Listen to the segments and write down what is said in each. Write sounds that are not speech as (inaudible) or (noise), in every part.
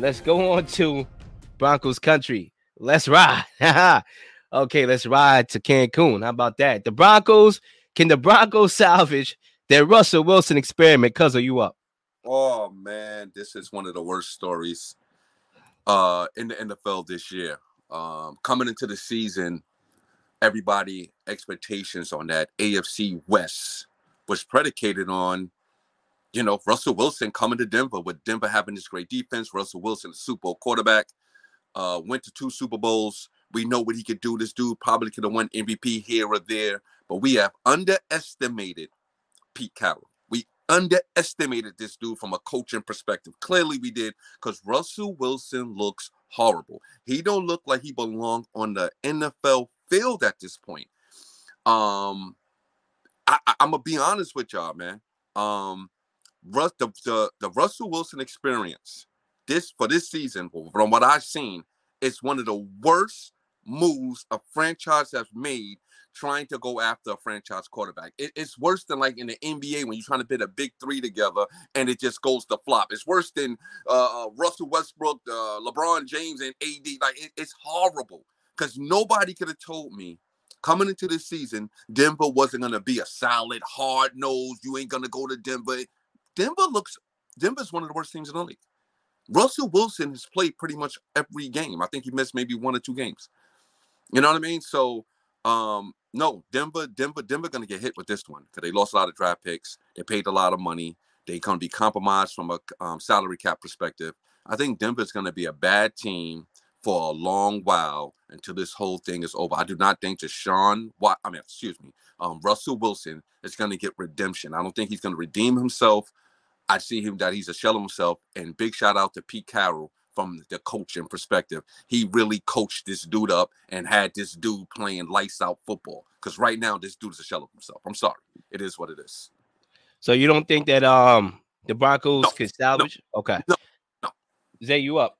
let's go on to Broncos country. Let's ride. (laughs) okay, let's ride to Cancun. How about that? The Broncos, can the Broncos salvage their Russell Wilson experiment? Cuz are you up? Oh man, this is one of the worst stories uh in the NFL this year. Um coming into the season, everybody expectations on that AFC West was predicated on you know Russell Wilson coming to Denver with Denver having this great defense, Russell Wilson, Super Bowl quarterback, uh, went to two Super Bowls. We know what he could do. This dude probably could have won MVP here or there, but we have underestimated Pete Carroll. We underestimated this dude from a coaching perspective. Clearly, we did because Russell Wilson looks horrible. He don't look like he belonged on the NFL field at this point. Um, I, I, am gonna be honest with y'all, man. Um, The, the the Russell Wilson experience this for this season, from what I've seen, is one of the worst moves a franchise has made trying to go after a franchise quarterback. It, it's worse than like in the NBA when you're trying to put a big three together and it just goes to flop. It's worse than uh, uh Russell Westbrook, uh, LeBron James, and AD. Like it, it's horrible because nobody could have told me coming into this season Denver wasn't going to be a solid, hard nose. You ain't going to go to Denver. Denver looks. Denver's one of the worst teams in the league. Russell Wilson has played pretty much every game. I think he missed maybe one or two games. You know what I mean? So um, no, Denver, Denver, Denver gonna get hit with this one because they lost a lot of draft picks. They paid a lot of money. They gonna be compromised from a um, salary cap perspective. I think Denver's gonna be a bad team for a long while until this whole thing is over. I do not think Deshaun, what I mean, excuse me, um, Russell Wilson is gonna get redemption. I don't think he's gonna redeem himself. I see him that he's a shell of himself. And big shout out to Pete Carroll from the coaching perspective. He really coached this dude up and had this dude playing lights out football. Because right now, this dude is a shell of himself. I'm sorry. It is what it is. So you don't think that um the Broncos no, can salvage? No, okay. No, no. Zay, you up?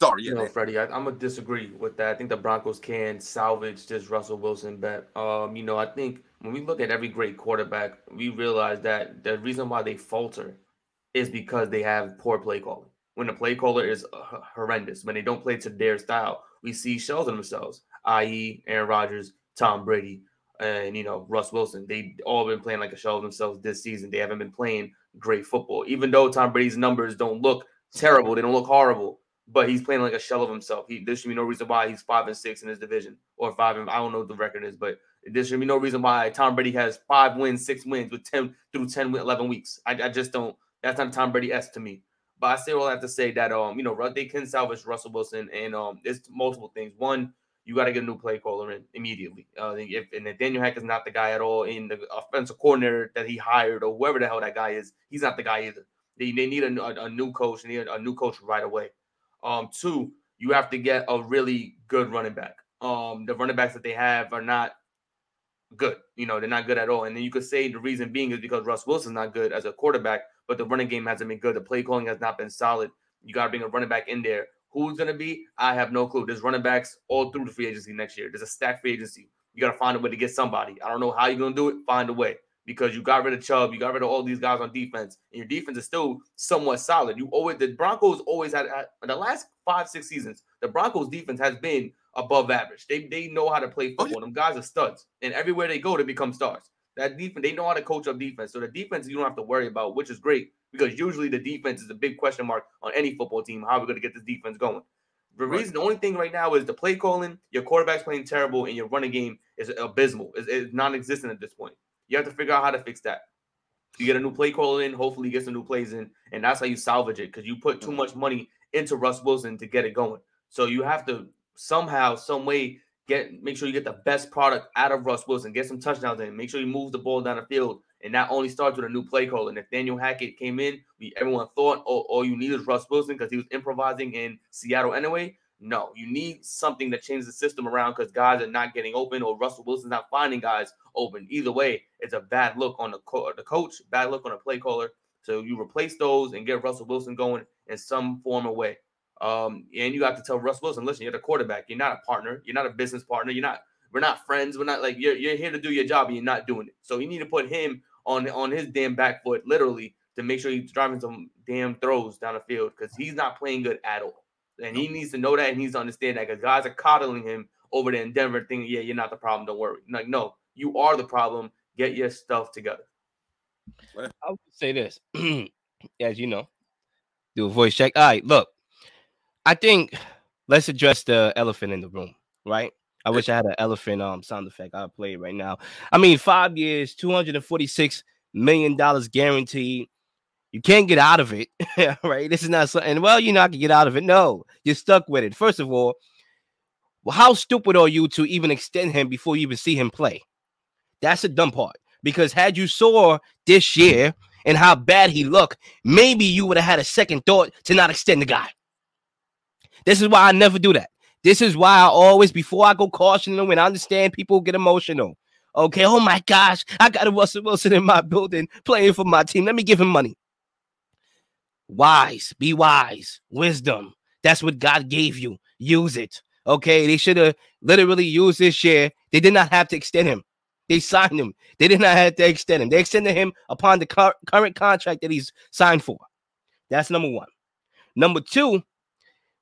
Sorry, yeah. You know, Freddie, I, am gonna disagree with that. I think the Broncos can salvage this Russell Wilson bet. Um, you know, I think when we look at every great quarterback, we realize that the reason why they falter is because they have poor play calling when the play caller is uh, horrendous, when they don't play to their style, we see shells of themselves, i.e., Aaron Rodgers, Tom Brady, and you know Russ Wilson. They all been playing like a shell of themselves this season. They haven't been playing great football, even though Tom Brady's numbers don't look terrible. They don't look horrible, but he's playing like a shell of himself. He, there should be no reason why he's five and six in his division, or five and I don't know what the record is, but there should be no reason why Tom Brady has five wins, six wins with ten through 10, 11 weeks. I, I just don't. That's not Tom Brady s to me. But I still have to say that um, you know, they can salvage Russell Wilson, and um, there's multiple things. One, you got to get a new play caller in immediately. Uh, if and if Nathaniel Hackett is not the guy at all, in the offensive coordinator that he hired or whoever the hell that guy is, he's not the guy either. They, they need a, a, a new coach. They need a, a new coach right away. Um, two, you have to get a really good running back. Um, the running backs that they have are not good. You know, they're not good at all. And then you could say the reason being is because Russ Wilson's not good as a quarterback, but the running game hasn't been good. The play calling has not been solid. You got to bring a running back in there. Who's going to be? I have no clue. There's running backs all through the free agency next year. There's a stack free agency. You got to find a way to get somebody. I don't know how you're going to do it. Find a way because you got rid of Chubb, you got rid of all these guys on defense, and your defense is still somewhat solid. You always the Broncos always had, had the last five six seasons. The Broncos defense has been above average. They they know how to play football. Oh, yeah. Them guys are studs, and everywhere they go, they become stars. That defense, they know how to coach up defense. So the defense you don't have to worry about, which is great because usually the defense is a big question mark on any football team. How are we going to get this defense going? The reason, the only thing right now is the play calling. Your quarterback's playing terrible, and your running game is abysmal. It's, it's non-existent at this point. You have to figure out how to fix that. You get a new play caller in. Hopefully, you get some new plays in, and that's how you salvage it. Because you put too mm-hmm. much money into Russ Wilson to get it going. So you have to somehow, some way, get make sure you get the best product out of Russ Wilson. Get some touchdowns in. Make sure you move the ball down the field and that only starts with a new play call. And Nathaniel Hackett came in, we everyone thought oh, all you need is Russ Wilson because he was improvising in Seattle anyway. No, you need something that changes the system around because guys are not getting open or Russell Wilson's not finding guys open. Either way, it's a bad look on the, co- the coach, bad look on the play caller. So you replace those and get Russell Wilson going in some form or way. Um, and you got to tell Russell Wilson, listen, you're the quarterback. You're not a partner. You're not a business partner. You're not we're not friends. We're not like you're, you're here to do your job and you're not doing it. So you need to put him on on his damn back foot, literally, to make sure he's driving some damn throws down the field because he's not playing good at all. And he needs to know that and he needs to understand that because guys are coddling him over there in Denver, thinking, yeah, you're not the problem. Don't worry. Like, no, you are the problem. Get your stuff together. I would say this, (clears throat) as you know, do a voice check. All right, look, I think let's address the elephant in the room, right? I wish I had an elephant um sound effect. I'll play it right now. I mean, five years, two hundred and forty-six million dollars guaranteed. You can't get out of it, (laughs) right? This is not something. Well, you're not gonna get out of it. No, you're stuck with it. First of all, well, how stupid are you to even extend him before you even see him play? That's the dumb part. Because had you saw this year and how bad he looked, maybe you would have had a second thought to not extend the guy. This is why I never do that. This is why I always, before I go caution them, and I understand people get emotional. Okay, oh my gosh, I got a Russell Wilson in my building playing for my team. Let me give him money. Wise, be wise, wisdom. That's what God gave you. Use it. Okay, they should have literally used this year. They did not have to extend him. They signed him. They did not have to extend him. They extended him upon the cur- current contract that he's signed for. That's number one. Number two,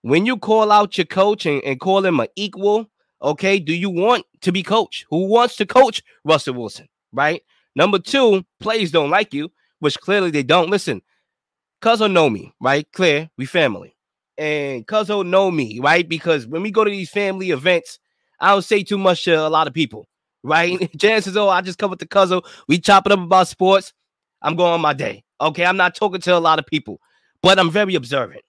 when you call out your coach and, and call him an equal, okay, do you want to be coach? Who wants to coach Russell Wilson? Right. Number two, players don't like you, which clearly they don't. Listen, Cuzzo know me, right? Clear, we family and Cuzzo know me, right? Because when we go to these family events, I don't say too much to a lot of people, right? (laughs) Chances are I just come with the Cuzzo. We chop it up about sports. I'm going on my day. Okay, I'm not talking to a lot of people, but I'm very observant.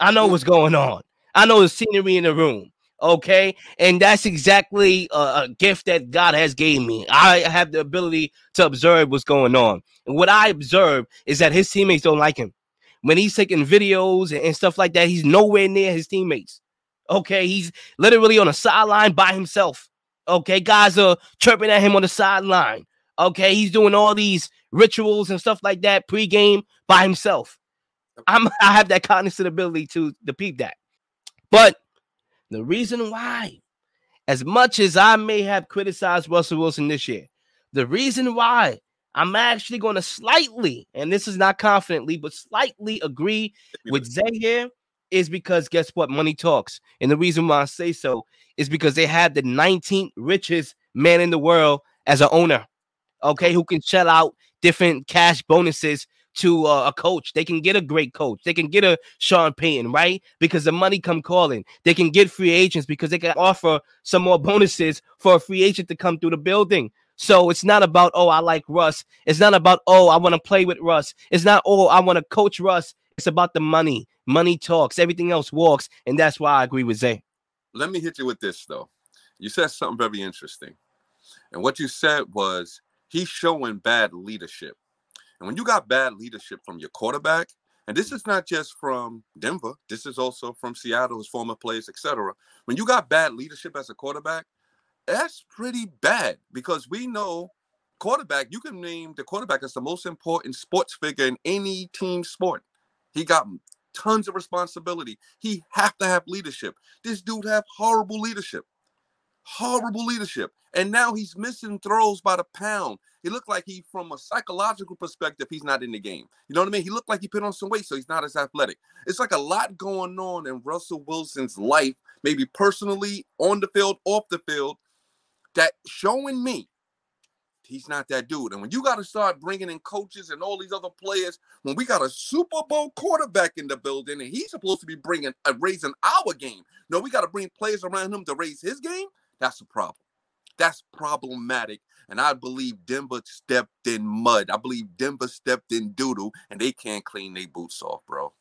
I know what's going on. I know the scenery in the room. Okay, and that's exactly a, a gift that God has gave me. I have the ability to observe what's going on, and what I observe is that his teammates don't like him when he's taking videos and, stuff like that, he's nowhere near his teammates. Okay, he's literally on a sideline by himself. Okay, guys are chirping at him on the sideline. Okay, he's doing all these rituals and stuff like that pregame by himself. I'm I have that cognitive ability to to peep that. But the reason why, as much as I may have criticized Russell Wilson this year, the reason why I'm actually going to slightly, and this is not confidently, but slightly agree with Zay here is because guess what? Money talks. And the reason why I say so is because they have the 19th richest man in the world as an owner, okay, who can shell out different cash bonuses to uh, a coach. They can get a great coach. They can get a Sean Payton, right? Because the money come calling. They can get free agents because they can offer some more bonuses for a free agent to come through the building. So it's not about, oh, I like Russ. It's not about, oh, I want to play with Russ. It's not, oh, I want to coach Russ. It's about the money. Money talks. Everything else walks. And that's why I agree with Zay. Let me hit you with this, though. You said something very interesting. And what you said was he's showing bad leadership. And when you got bad leadership from your quarterback, and this is not just from Denver, this is also from Seattle, his former players, etc. When you got bad leadership as a quarterback, that's pretty bad because we know quarterback, you can name the quarterback as the most important sports figure in any team sport. He got tons of responsibility. He have to have leadership. This dude have horrible leadership. Horrible leadership. And now he's missing throws by the pound. He looked like he, from a psychological perspective, he's not in the game. You know what I mean? He looked like he put on some weight, so he's not as athletic. It's like a lot going on in Russell Wilson's life, maybe personally, on the field, off the field, that showing me he's not that dude. And when you got to start bringing in coaches and all these other players, when we got a Super Bowl quarterback in the building and he's supposed to be bringing uh, raising our game, no, we got to bring players around him to raise his game. That's a problem. That's problematic. And I believe Denver stepped in mud. I believe Denver stepped in doodle, and they can't clean their boots off, bro.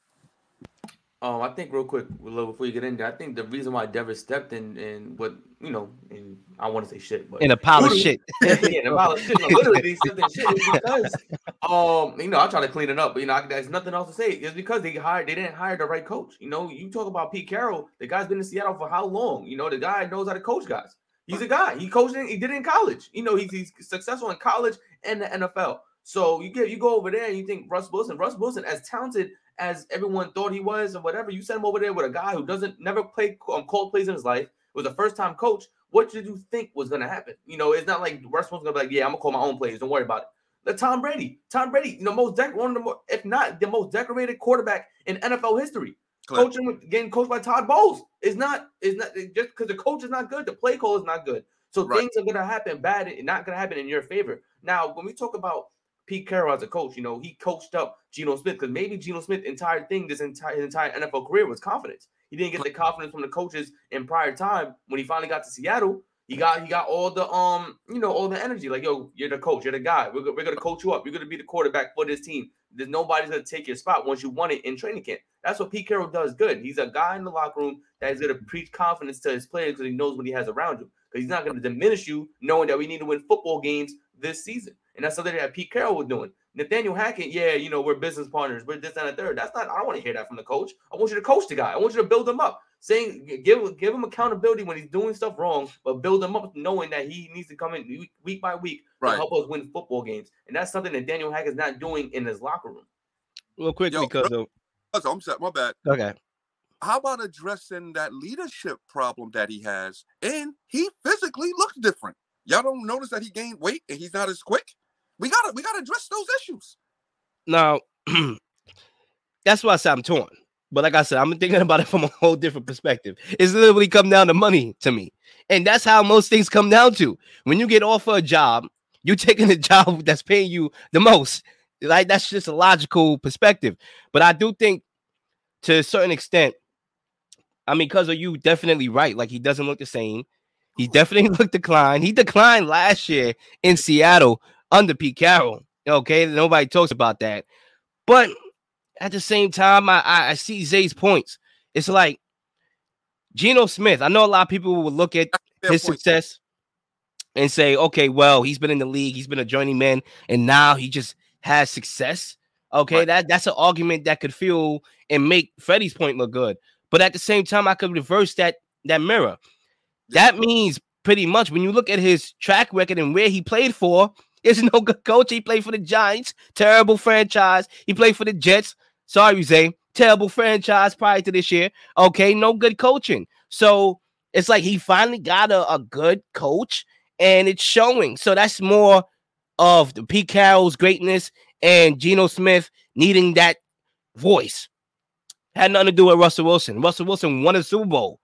Um, I think real quick, before you get in there, I think the reason why Denver stepped in and what you know, in I want to say shit, but in a pile of shit, (laughs) yeah, in a pile of shit. Literally, they stepped in shit because, um, you know, I try to clean it up, but you know, I, there's nothing else to say. It's because they hired, they didn't hire the right coach. You know, you talk about Pete Carroll, the guy's been in Seattle for how long? You know, the guy knows how to coach guys. He's a guy. He coached. In, he did it in college. You know, he's, he's successful in college and the NFL. So you get you go over there and you think Russ Wilson, Russ Wilson, as talented as everyone thought he was or whatever. You send him over there with a guy who doesn't never play um, cold plays in his life, was a first time coach. What did you think was going to happen? You know, it's not like Russ was going to be like, yeah, I'm going to call my own plays. Don't worry about it. The Tom Brady, Tom Brady, you know, most dec- one of the more, if not the most decorated quarterback in NFL history. Coaching with getting coached by Todd Bowles is not is not just because the coach is not good, the play call is not good. So Right. things are gonna happen bad and not gonna happen in your favor. Now, when we talk about Pete Carroll as a coach, you know, he coached up Geno Smith because maybe Geno Smith entire thing, this entire his entire NFL career was confidence. He didn't get the confidence from the coaches in prior time when he finally got to Seattle. He got he got all the um you know all the energy like yo you're the coach you're the guy we're, we're gonna coach you up you're gonna be the quarterback for this team there's nobody's gonna take your spot once you won it in training camp that's what Pete Carroll does good he's a guy in the locker room that is gonna preach confidence to his players because he knows what he has around him because he's not gonna diminish you knowing that we need to win football games this season and that's something that Pete Carroll was doing Nathaniel Hackett yeah you know we're business partners we're this and a third that's not I don't want to hear that from the coach I want you to coach the guy I want you to build him up saying give give him accountability when he's doing stuff wrong, but build him up knowing that he needs to come in week, week by week to help us win football games. And that's something that Nathaniel Hackett is not doing in his locker room. Real quick, Yo, because of oh, I'm set. My bad. okay. How about addressing that leadership problem that he has? And he physically looks different. Y'all don't notice that he gained weight and he's not as quick. We gotta we gotta address those issues. Now, (clears throat) that's why I said I'm torn. But like I said, I'm thinking about it from a whole different perspective. It's literally come down to money to me. And that's how most things come down to. When you get offered a job, you're taking the (laughs) job that's paying you the most. Like that's just a logical perspective. But I do think to a certain extent, I mean, because of you, definitely right. Like he doesn't look the same. He definitely (laughs) looked declined. He declined last year in Seattle under Pete Carroll. Okay, nobody talks about that. But at the same time, I, I, see Zay's points. It's like Geno Smith. I know a lot of people will look at his point. success and say, okay, well, he's been in the league, he's been a journeyman, and now he just has success. Okay, Right. that that's an argument that could feel and make Freddie's point look good. But at the same time, I could reverse that that mirror. That means pretty much when you look at his track record and where he played for, there's no good coach. He played for the Giants, terrible franchise. He played for the Jets. Sorry, Zay, terrible franchise prior to this year. Okay, no good coaching. So it's like he finally got a, a good coach and it's showing. So that's more of the Pete Carroll's greatness and Geno Smith needing that voice. Had nothing to do with Russell Wilson. Russell Wilson won a Super Bowl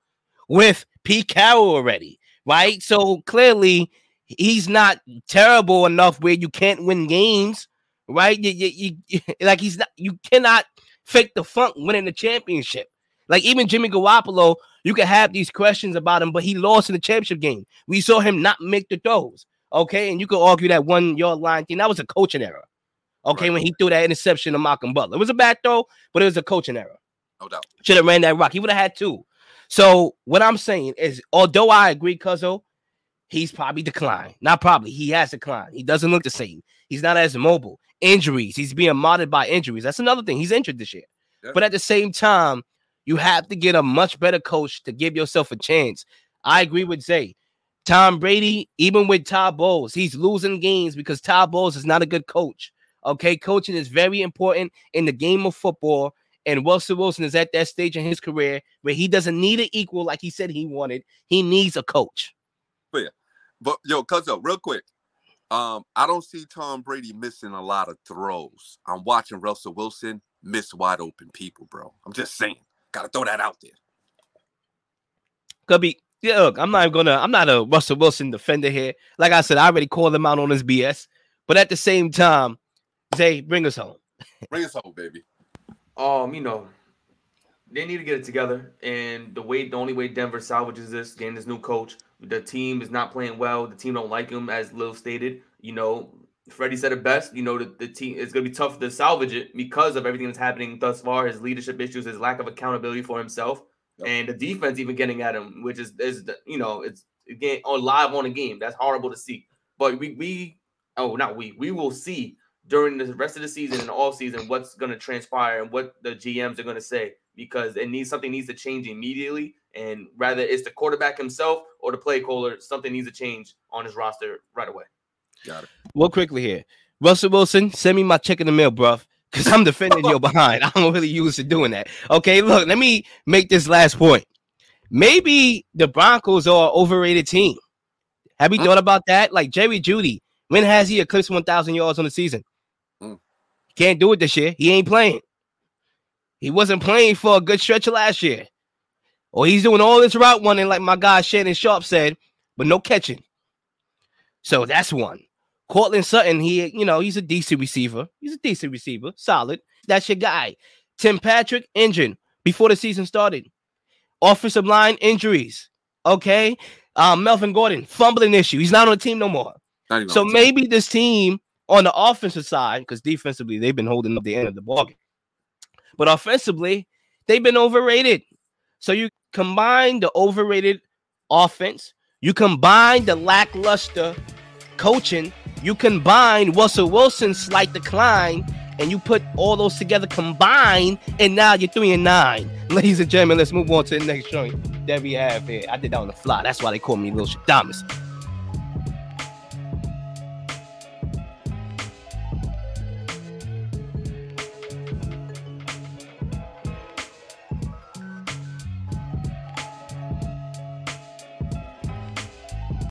with Pete Carroll already, right? So clearly he's not terrible enough where you can't win games, right? You, you, you, (laughs) like he's not, you cannot fake the funk winning the championship. Like even Jimmy Garoppolo, you can have these questions about him, but he lost in the championship game. We saw him not make the throws. Okay, and you could argue that one yard line thing that was a coaching error. Okay, Right. when he threw that interception to Malcolm Butler, it was a bad throw, but it was a coaching error. No doubt. Should have ran that rock. He would have had two. So what I'm saying is, although I agree, Cuzzo, he's probably declined. Not probably. He has declined. He doesn't look the same. He's not as mobile. Injuries. He's being modded by injuries. That's another thing. He's injured this year. Yeah. But at the same time, you have to get a much better coach to give yourself a chance. I agree with Zay. Tom Brady, even with Todd Bowles, he's losing games because Todd Bowles is not a good coach. Okay, coaching is very important in the game of football. And Russell Wilson is at that stage in his career where he doesn't need an equal like he said he wanted. He needs a coach. But yo, Cuzzo, real quick. Um, I don't see Tom Brady missing a lot of throws. I'm watching Russell Wilson miss wide open people, bro. I'm just saying. Gotta throw that out there. Could be. Yeah, look, I'm not even gonna. I'm not a Russell Wilson defender here. Like I said, I already called him out on his BS. But at the same time, Zay, bring us home. Bring us home, baby. Um, you know, they need to get it together. And the way the only way Denver salvages this, getting this new coach, the team is not playing well. The team don't like him, as Lil stated. You know, Freddie said it best. You know, the, the team it's gonna be tough to salvage it because of everything that's happening thus far, his leadership issues, his lack of accountability for himself, Yep. and the defense even getting at him, which is is the, you know, it's again on live on a game. That's horrible to see. But we we oh not we we will see during the rest of the season and all season what's going to transpire and what the GMs are going to say because it needs something needs to change immediately and rather it's the quarterback himself or the play caller something needs to change on his roster right away. Got it. Real quickly here. Russell Wilson, send me my check in the mail, bruv. Because I'm defending your behind. (laughs) I'm really used to doing that. Okay, look, let me make this last point. Maybe the Broncos are an overrated team. Have you Huh? thought about that? Like Jerry Jeudy When has he eclipsed 1,000 yards on the season? Mm. Can't do it this year. He ain't playing. He wasn't playing for a good stretch last year. Or he's doing all this route running, like my guy Shannon Sharpe said, but no catching. So that's one. Courtland Sutton, he, you know, he's a decent receiver. He's a decent receiver, solid. That's your guy. Tim Patrick, injured before the season started. Offensive line injuries. Okay. Um, Melvin Gordon, fumbling issue. He's not on the team no more. So maybe this team on the offensive side, because defensively they've been holding up the end of the ball. But offensively, they've been overrated. So you combine the overrated offense, you combine the lackluster coaching, you combine Russell Wilson's slight decline, and you put all those together combined, and now you're three and nine. (laughs) Ladies and gentlemen, let's move on to the next joint that we have here. I did that on the fly. That's why they call me Little Shadamas.